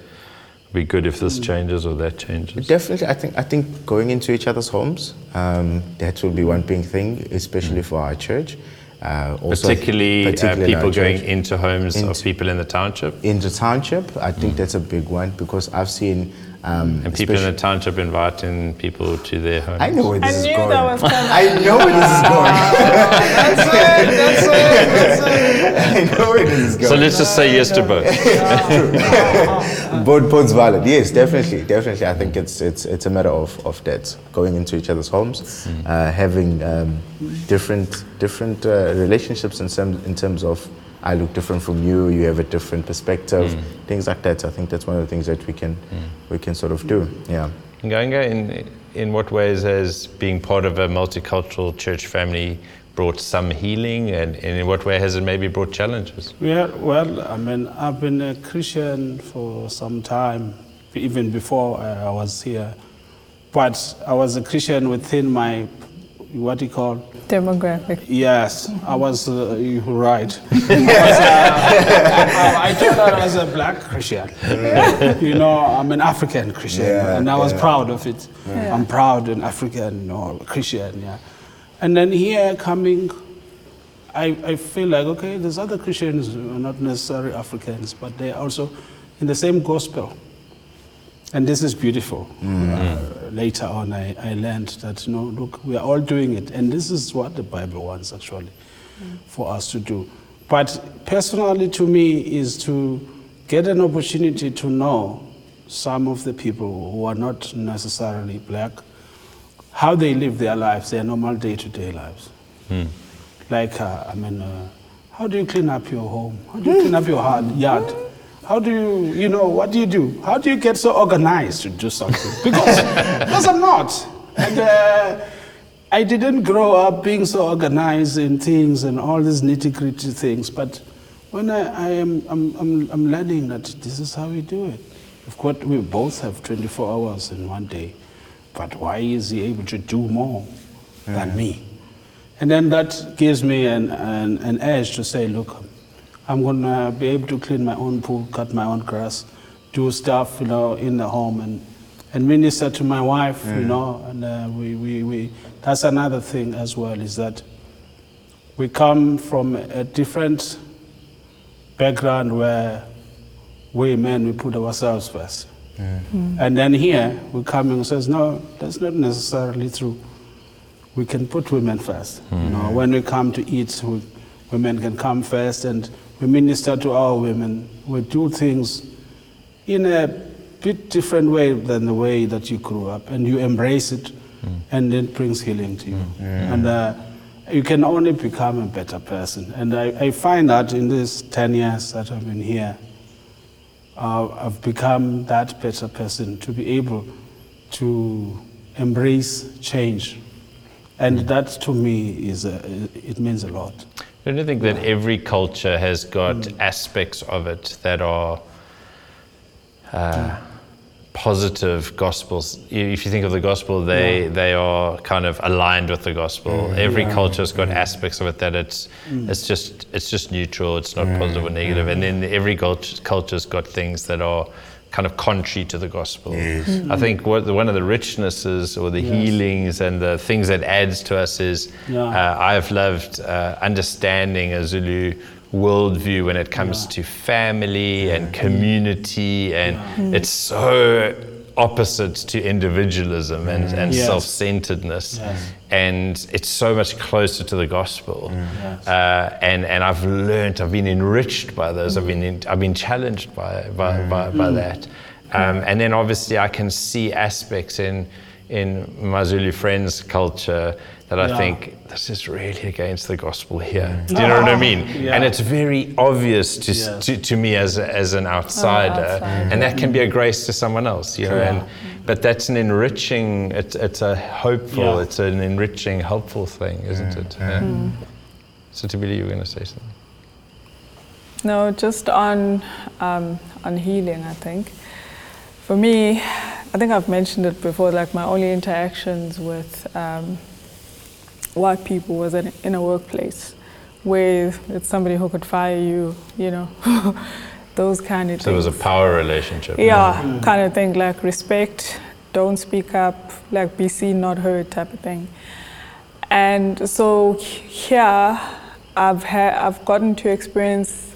be good if this changes or that changes? Definitely, I think I think going into each other's homes um, that will be one big thing, especially for our church. Uh, also Particularly, particularly uh, people going church. into homes of people in the township, in the township. I think that's a big one because I've seen um, and people in especially- the township inviting people to their homes. I know where this I is knew going. that was coming. I know where this is going. That's it. That's it. That's it. I know where this is going. So let's just say yes to both. both points valid. Yes, definitely, definitely. I think it's it's it's a matter of, of that going into each other's homes, uh, having um, different different uh, relationships in some in terms of I look different from you. You have a different perspective. Mm. Things like that. I think that's one of the things that we can mm. we can sort of do. Yeah. Nganga, in, in what ways has being part of a multicultural church family brought some healing, and, and in what way has it maybe brought challenges? Yeah, well, I mean, I've been a Christian for some time, even before I was here. But I was a Christian within my, what do you call? Demographic. Yes, I was uh, right. I, was, uh, I, I thought I was a black Christian. you know, I'm an African Christian, Yeah, and I was yeah. proud of it. Yeah. I'm proud and African or Christian, yeah. And then here coming, I, I feel like okay, there's other Christians who are not necessarily Africans, but they're also in the same gospel. And this is beautiful. Uh, later on, I, I learned that, you know, look, we are all doing it. And this is what the Bible wants, actually, for us to do. But personally, to me, is to get an opportunity to know some of the people who are not necessarily black, how they live their lives, their normal day to day lives. Like, uh, I mean, uh, how do you clean up your home? How do you clean up your hard yard? How do you, you know, what do you do? How do you get so organized to do something? Because, because I'm not. And, uh, I didn't grow up being so organized in things and all these nitty gritty things, but when I, I am I'm, I'm, I'm learning that this is how we do it. Of course, we both have 24 hours in one day, but why is he able to do more than me? And then that gives me an, an, an edge to say, look, I'm going to be able to clean my own pool, cut my own grass, do stuff, you know, in the home and, and minister to my wife, you mm. know. And uh, we, we, we, that's another thing as well, is that we come from a different background where we men, we put ourselves first. Mm. Mm. And then here, we come and says, no, that's not necessarily true. We can put women first. You know, when we come to eat, we, women can come first, and we minister to our women. We do things in a bit different way than the way that you grew up, and you embrace it, and it brings healing to you. And uh, you can only become a better person. And I, I find that in these 10 years that I've been here, uh, I've become that better person to be able to embrace change. And that to me is a, it means a lot. Don't you think that every culture has got aspects of it that are uh, positive gospels? If you think of the gospel, they they are kind of aligned with the gospel. Every culture's got aspects of it that it's it's just it's just neutral. It's not positive or negative. And then every culture's got things that are kind of contrary to the gospel. I think what the, one of the richnesses or the healings and the things that adds to us is Yeah. uh, I've loved uh, understanding a Zulu worldview when it comes to family and community, and it's so opposite to individualism and, mm. and Yes. self centeredness. And it's so much closer to the gospel. Mm. Uh, and, and I've learned, I've been enriched by those, I've mm. been, in, I've been challenged by, by, by, by that. Um, and then obviously I can see aspects in, in my Zulu friends' culture that I Yeah. think this is really against the gospel here. Do you know what I mean? Yeah. And it's very obvious to, Yes. to, to me as, as an outsider, outsider. and that can be a grace to someone else, you know. Yeah. And, but that's an enriching. It's, it's a hopeful. Yeah. It's an enriching, helpful thing, isn't it? Yeah. So, to believe you were going to say something. No, just on um, on healing. I think for me, I think I've mentioned it before. Like my only interactions with um, white people was in, in a workplace where it's somebody who could fire you. You know, those kind of things. So it was a power relationship. Yeah, kind of thing like respect, don't speak up, like be seen, not heard type of thing. And so here, I've had, I've gotten to experience,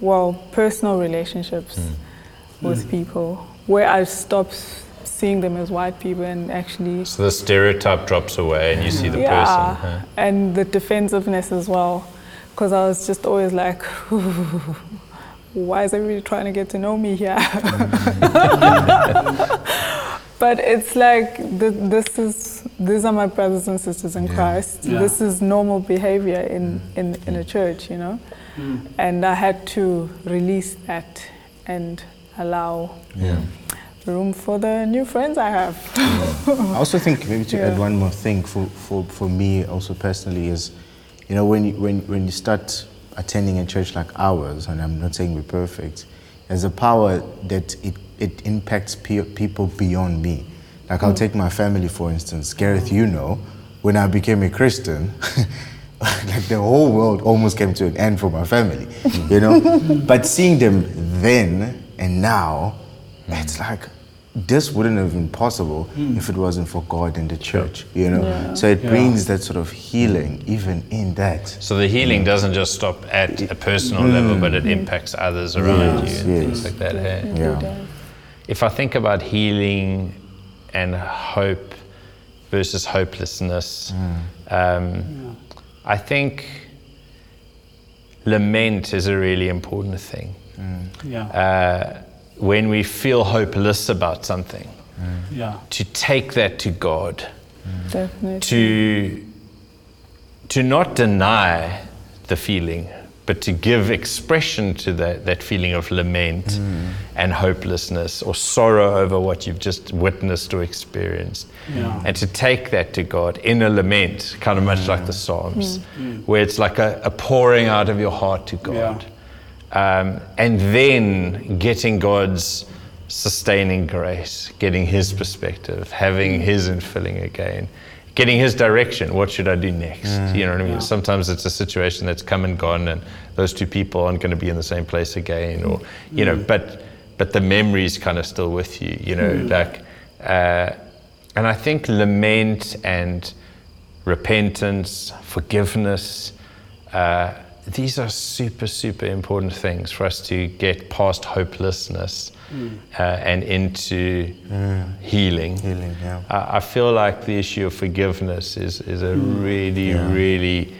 well, personal relationships hmm. with people where I stopped seeing them as white people and actually, So the stereotype drops away, and you see the yeah, person. huh? and the defensiveness as well, because I was just always like. Why is everybody trying to get to know me here? But it's like th- this is these are my brothers and sisters in Christ. Yeah. This is normal behavior in, mm. in, in a mm. church, you know. Mm. And I had to release that and allow Yeah. Room for the new friends I have. I also think maybe to add one more thing for, for, for me also personally is, you know, when you, when, when you start attending a church like ours, and I'm not saying we're perfect, there's a power that it, it impacts pe- people beyond me. Like I'll mm. take my family for instance. Gareth, you know, when I became a Christian, like the whole world almost came to an end for my family, you know. but seeing them then and now, it's like this wouldn't have been possible hmm. if it wasn't for God and the church, you know. So it brings that sort of healing even in that. So the healing doesn't just stop at a personal level, hmm. but it impacts others around Yes, you and yes. things like that. Eh? hey? Yeah. If I think about healing and hope versus hopelessness, hmm. um, I think lament is a really important thing. Uh, yeah. Uh, when we feel hopeless about something, mm. yeah. to take that to God, Definitely. to to not deny the feeling, but to give expression to that, that feeling of lament Mm. and hopelessness or sorrow over what you've just witnessed or experienced. Yeah. And to take that to God in a lament, kind of much like mm. the Psalms, mm. where it's like a, a pouring out of your heart to God. Um, and then getting God's sustaining grace, getting His perspective, having His infilling again, getting His direction. What should I do next? You know what I mean? Sometimes it's a situation that's come and gone, and those two people aren't going to be in the same place again, or you know, but but the memory's kind of still with you. You know, like, uh, and I think lament and repentance, forgiveness. Uh, these are super, super important things for us to get past hopelessness uh, and into healing. Healing, yeah. I I feel like the issue of forgiveness is, is a really, really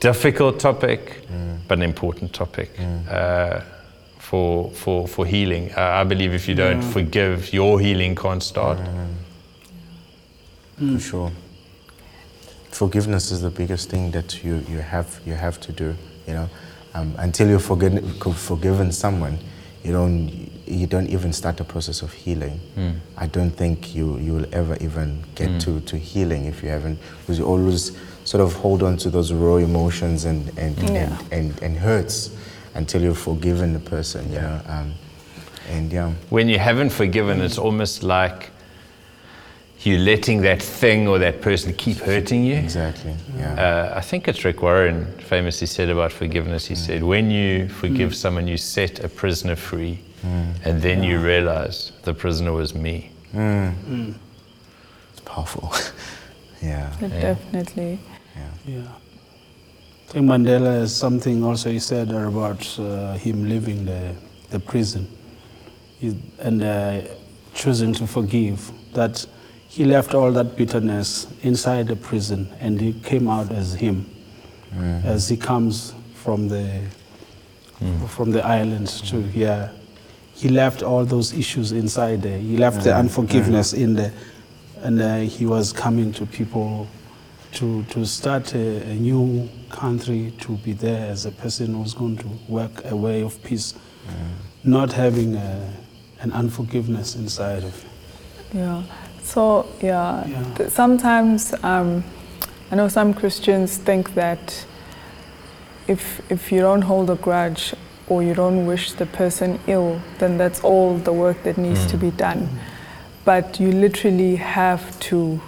difficult topic, but an important topic uh, for, for, for healing. Uh, I believe if you don't forgive, your healing can't start. for sure. Forgiveness is the biggest thing that you, you have you have to do. You know, um, until you've forgiven, forgiven someone, you don't you don't even start the process of healing. I don't think you you will ever even get to, to healing if you haven't because you always sort of hold on to those raw emotions and and, Yeah. and, and, and hurts until you've forgiven the person. You know, um, and yeah. when you haven't forgiven, it's almost like you letting that thing or that person keep hurting you. Exactly. Yeah. Uh, I think it's Rick Warren famously said about forgiveness. He said, When you forgive someone, you set a prisoner free, and then you realize the prisoner was me. It's powerful. yeah. Definitely. Yeah. I think Mandela has something also he said about uh, him leaving the, the prison he, and uh, choosing to forgive. That he left all that bitterness inside the prison and he came out as him, mm. as he comes from the, mm. from the island to here. He left all those issues inside there. He left the mm. unforgiveness in there. And uh, he was coming to people to, to start a, a new country, to be there as a person who's going to work a way of peace, not having a, an unforgiveness inside of Yeah. So yeah, Yeah. sometimes um, I know some Christians think that if if you don't hold a grudge or you don't wish the person ill, then that's all the work that needs to be done. But you literally have to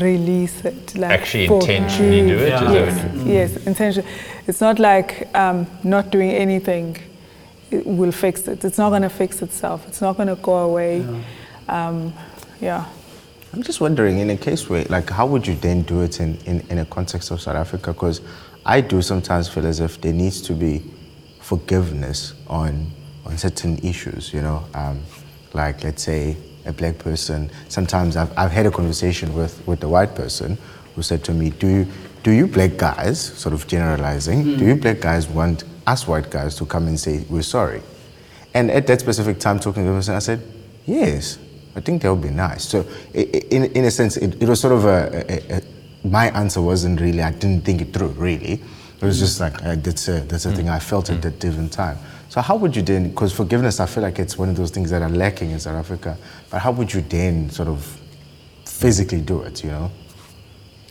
release it. Like Actually intentionally do it, forgive. is that Yes, what yes, intentionally. It's not like um, not doing anything it will fix it. It's not going to fix itself. It's not going to go away. Um, yeah. I'm just wondering, in a case where, like, how would you then do it in, in, in a context of South Africa? Because I do sometimes feel as if there needs to be forgiveness on, on certain issues, you know? Um, like, let's say, a black person, sometimes I've, I've had a conversation with, with a white person who said to me, do you, do you black guys, sort of generalizing, do you black guys want us white guys to come and say, we're sorry? And at that specific time, talking to the person, I said, yes, I think that would be nice. So, i- i- in, in a sense, it, it was sort of a, a, a, my answer wasn't really, I didn't think it through, really. It was just like, uh, that's a, that's a thing I felt at that different time. So, how would you then, because forgiveness, I feel like it's one of those things that are lacking in South Africa, but how would you then sort of physically do it, you know?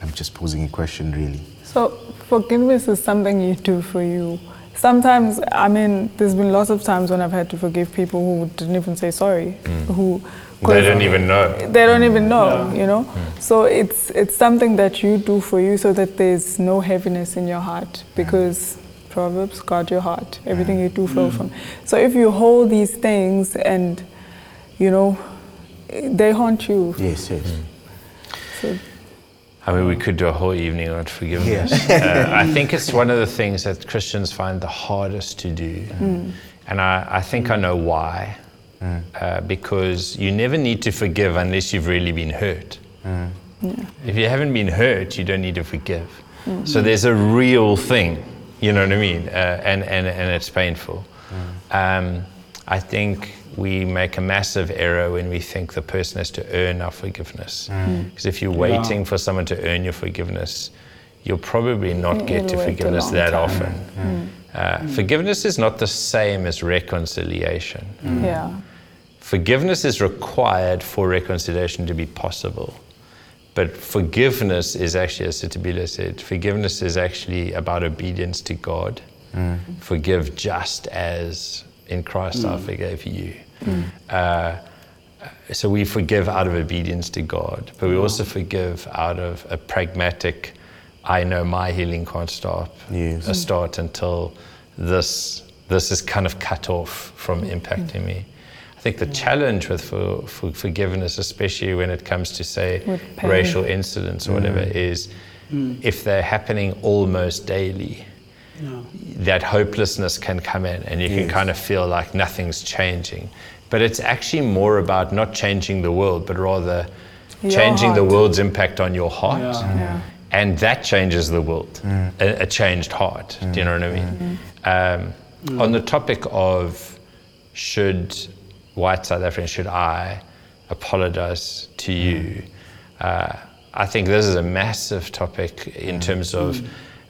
I'm just posing a question, really. So forgiveness is something you do for you. Sometimes, I mean, there's been lots of times when I've had to forgive people who didn't even say sorry, mm. who They don't even know. they don't even mm. know, you know. Mm. So it's it's something that you do for you, so that there's no heaviness in your heart, because Proverbs guard your heart. Everything you do flow from. So if you hold these things and, you know, they haunt you. Yes, yes. So I mean, we could do a whole evening on forgiveness. uh, I think it's one of the things that Christians find the hardest to do. And I, I think I know why. Uh, because you never need to forgive unless you've really been hurt. If you haven't been hurt, you don't need to forgive. So there's a real thing, you know what I mean? Uh, and, and, and it's painful. Um, I think we make a massive error when we think the person has to earn our forgiveness. Mm. Because if you're waiting for someone to earn your forgiveness, you'll probably not get It'll to forgiveness that time. often. Uh, mm. Forgiveness is not the same as reconciliation. Mm. Yeah. Forgiveness is required for reconciliation to be possible. But forgiveness is actually, as Sitabila said, forgiveness is actually about obedience to God. Forgive just as in Christ I forgave you. Mm. Uh, so we forgive out of obedience to God, but we also forgive out of a pragmatic, I know my healing can't stop, Yes. a start until this, this is kind of cut off from mm. impacting me. Mm. I think the challenge with for, for forgiveness, especially when it comes to say racial incidents or whatever, is if they're happening almost daily, that hopelessness can come in and you can kind of feel like nothing's changing. But it's actually more about not changing the world, but rather Your changing the world's impact on your heart. Yeah. Yeah. And that changes the world, mm. a, a changed heart. Do you know what I mean? Mm. Um, mm. On the topic of should white South Africans, should I apologize to you? Uh, I think this is a massive topic in terms of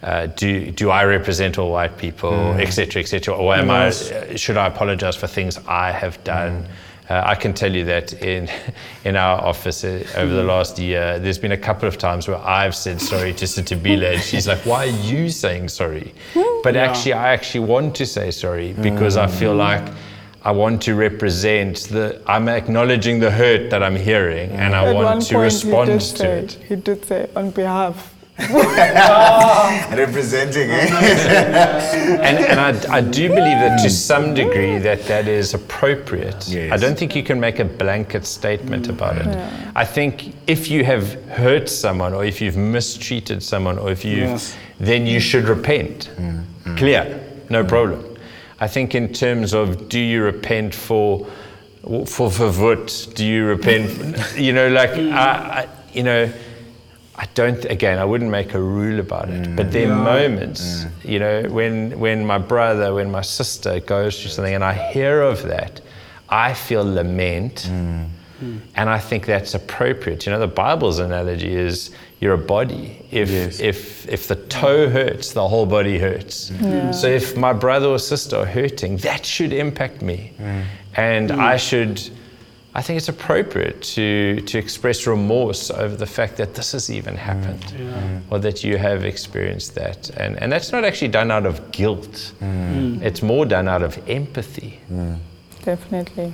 uh, do, do I represent all white people, et cetera, et cetera, or am I, uh, should I apologize for things I have done? Uh, I can tell you that in, in our office uh, over the last year, there's been a couple of times where I've said sorry to Sitabila, and she's like, "Why are you saying sorry?" But actually, I actually want to say sorry because I feel like I want to represent the. I'm acknowledging the hurt that I'm hearing, and I At want to respond to it. He did say, on behalf. Representing, eh? and, and I, I do believe that to some degree that that is appropriate. Yes. I don't think you can make a blanket statement mm. about it. I think if you have hurt someone or if you've mistreated someone or if you've, Yes. then you should repent. Mm. Mm. Clear, no problem. I think in terms of do you repent for for Verwoerd? Do you repent? You know, like I, I, you know. I don't. Again, I wouldn't make a rule about it. But there are mm. moments, mm. you know, when when my brother, when my sister goes through something, and I hear of that, I feel lament, mm. and I think that's appropriate. You know, the Bible's analogy is you're a body. If Yes. if if the toe hurts, the whole body hurts. So if my brother or sister are hurting, that should impact me, and I should. I think it's appropriate to, to express remorse over the fact that this has even mm. happened or that you have experienced that. And, and that's not actually done out of guilt, mm. it's more done out of empathy. Mm. Definitely.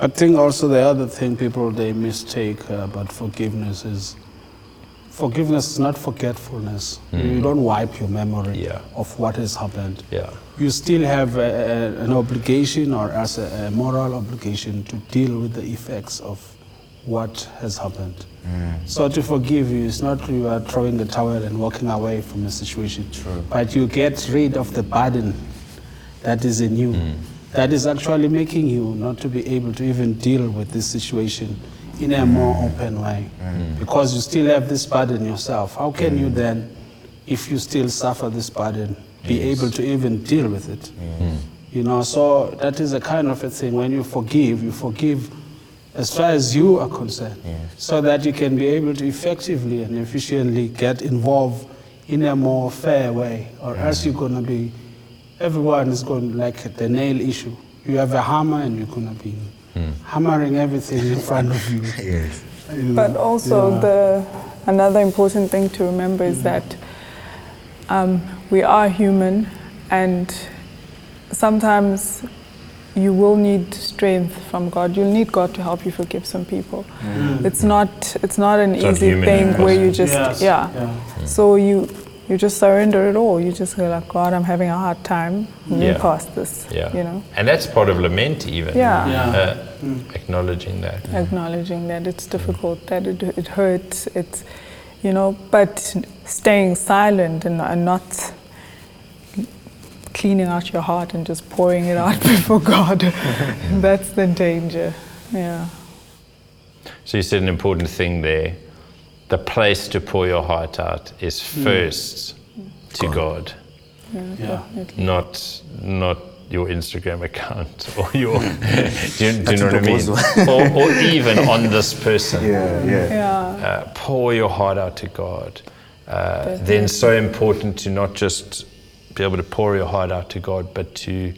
I think also the other thing people they mistake uh, about forgiveness is forgiveness is not forgetfulness. You hmm. don't wipe your memory Yeah. of what has happened. Yeah. You still have a, a, an obligation or as a, a moral obligation to deal with the effects of what has happened. Hmm. So to forgive you is not you are throwing the towel and walking away from the situation, but you get rid of the burden that is in you. Hmm. That is actually making you not to be able to even deal with this situation in a more open way. Mm. Because you still have this burden yourself. How can you mm. then, if you still suffer this burden, be able to even deal with it? Mm. You know, so that is a kind of a thing. When you forgive, you forgive as far as you are concerned, so that you can be able to effectively and efficiently get involved in a more fair way, or else you're going to be, everyone is going like the nail issue. You have a hammer and you're going to be hammering everything in front of you. Yes. you know. But also Yeah. the another important thing to remember is that um, we are human, and sometimes you will need strength from God. You'll need God to help you forgive some people. It's not it's not an It's easy human thing where you just Yes, yeah. yeah. So you you just surrender it all. You just go like God, I'm having a hard time. Move Yeah. past this. Yeah. You know, And that's part of lament, even. Yeah. Yeah. Uh, Acknowledging that. acknowledging that it's difficult, that it, it hurts, it's, you know, but staying silent and, and not cleaning out your heart and just pouring it out before God, that's the danger. Yeah. So you said an important thing there. The place to pour your heart out is first to God, Yeah, Yeah. definitely. not not your Instagram account or your. do you, do you know what I mean? Or, or even on this person. Yeah, yeah. Yeah. Uh, pour your heart out to God. Uh, then so important to not just be able to pour your heart out to God, but to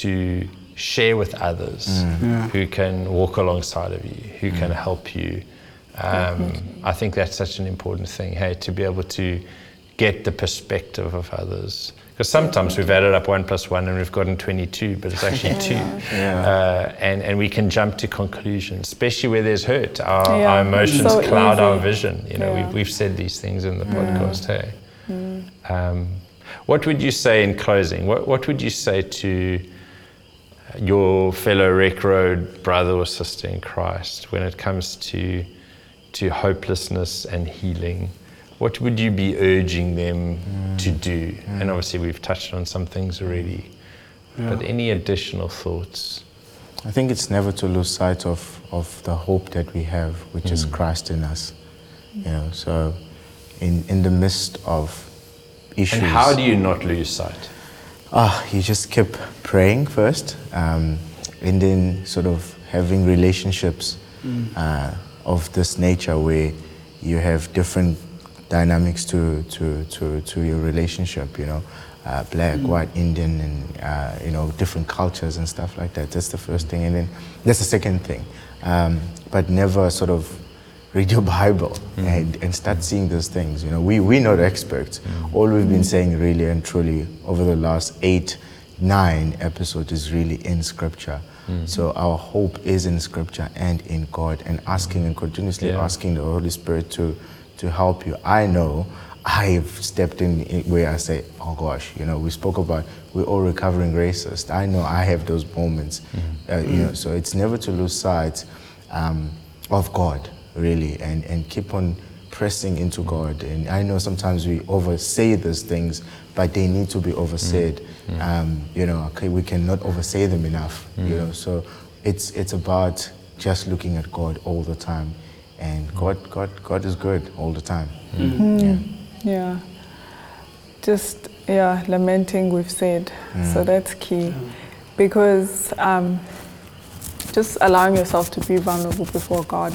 to share with others Yeah. who can walk alongside of you, who can help you. Um, I think that's such an important thing. Hey, to be able to get the perspective of others. Because sometimes we've added up one plus one and we've gotten 22, but it's actually two. Uh, and, and we can jump to conclusions, especially where there's hurt. Our, Yeah, our emotions so cloud our vision. You know, Yeah. we've, we've said these things in the podcast. Hey, um, what would you say in closing? What, what would you say to your fellow Rec Road brother or sister in Christ when it comes to to hopelessness and healing? What would you be urging them to do? And obviously, we've touched on some things already. But any additional thoughts? I think it's never to lose sight of, of the hope that we have, which is Christ in us. You know, so in, in the midst of issues. And how do you not lose sight? Ah, you just keep praying first, um, and then sort of having relationships uh, of this nature where you have different dynamics to, to, to, to your relationship, you know, uh, black, white, Indian, and, uh, you know, different cultures and stuff like that. That's the first thing. And then that's the second thing. Um, but never sort of read your Bible and, and start seeing those things. You know, we, we're not experts. All we've been saying really and truly over the last eight, nine episodes is really in Scripture. So our hope is in Scripture and in God and asking and continuously Yeah. asking the Holy Spirit to, to help you. I know I've stepped in where I say, oh gosh, you know, we spoke about we're all recovering racists. I know I have those moments, uh, you know, so it's never to lose sight um, of God, really, and, and keep on pressing into God. And I know sometimes we oversay those things, but they need to be oversaid. Mm. Um, you know, okay, we cannot oversay them enough, you mm. know, so it's, it's about just looking at God all the time. And mm. God, God, God is good all the time. Mm-hmm. Yeah. Just, yeah, lamenting, we've said. So that's key. Because um, just allowing yourself to be vulnerable before God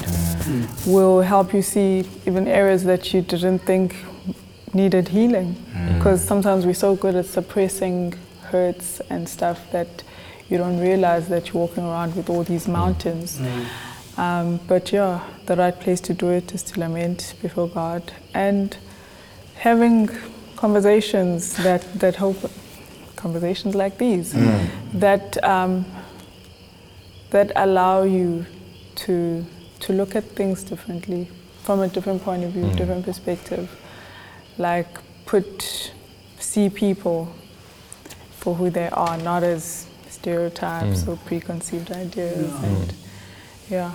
will help you see even areas that you didn't think needed healing. Because sometimes we're so good at suppressing hurts and stuff that you don't realize that you're walking around with all these mountains. Um, but yeah, the right place to do it is to lament before God and having conversations that, that hope, conversations like these, that, um, that allow you to, to look at things differently, from a different point of view, different perspective. Like put, see people for who they are, not as stereotypes or preconceived ideas. And yeah.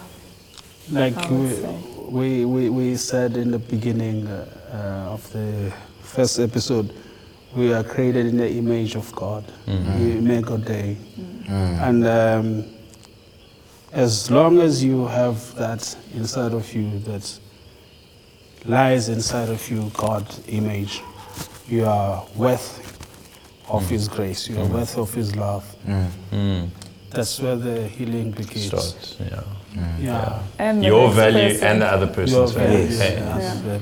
Like we, we, we, we said in the beginning uh, uh, of the first episode, we are created in the image of God. Imago Dei. And um, as long as you have that inside of you, that lies inside of you, God image, you are worth of His mm. grace, you are mm. worth of His love. Mm. That's where the healing begins. Starts, yeah. Yeah. And Your value person. and the other person's value. values, Hey, yeah, Yeah.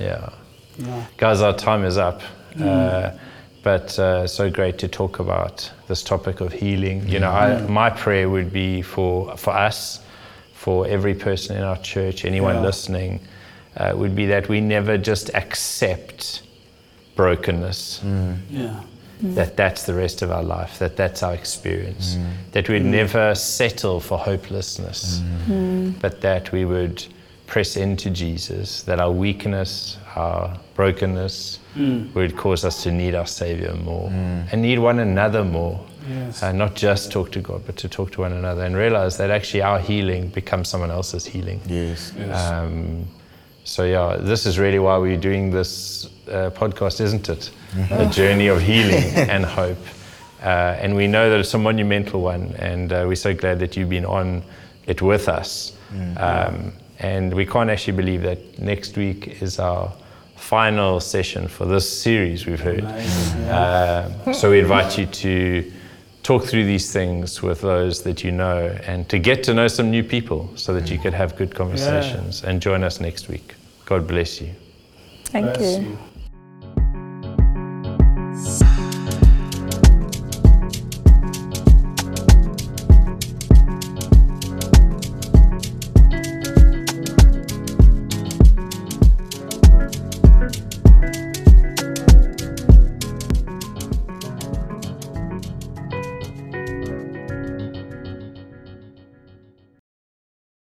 yeah. Yeah. Guys, our time is up. Uh, but uh, so great to talk about this topic of healing. You know, I, mm-hmm. my prayer would be for, for us, for every person in our church, anyone Yeah. listening, uh, would be that we never just accept brokenness. Mm. Yeah. Mm. That that's the rest of our life. That that's our experience. Mm. That we'd never settle for hopelessness, but that we would press into Jesus. That our weakness, our brokenness, would cause us to need our Savior more and need one another more. Yes. Uh, not just talk to God, but to talk to one another and realize that actually our healing becomes someone else's healing. Yes. Um, so yeah, this is really why we're doing this uh, podcast, isn't it? A journey of healing and hope. Uh, and we know that it's a monumental one, and uh, we're so glad that you've been on it with us. Um, and we can't actually believe that next week is our final session for this series we've heard. Nice. Yeah. Uh, so we invite you to talk through these things with those that you know and to get to know some new people so that you could have good conversations yeah. and join us next week. God bless you. Thank bless you. you.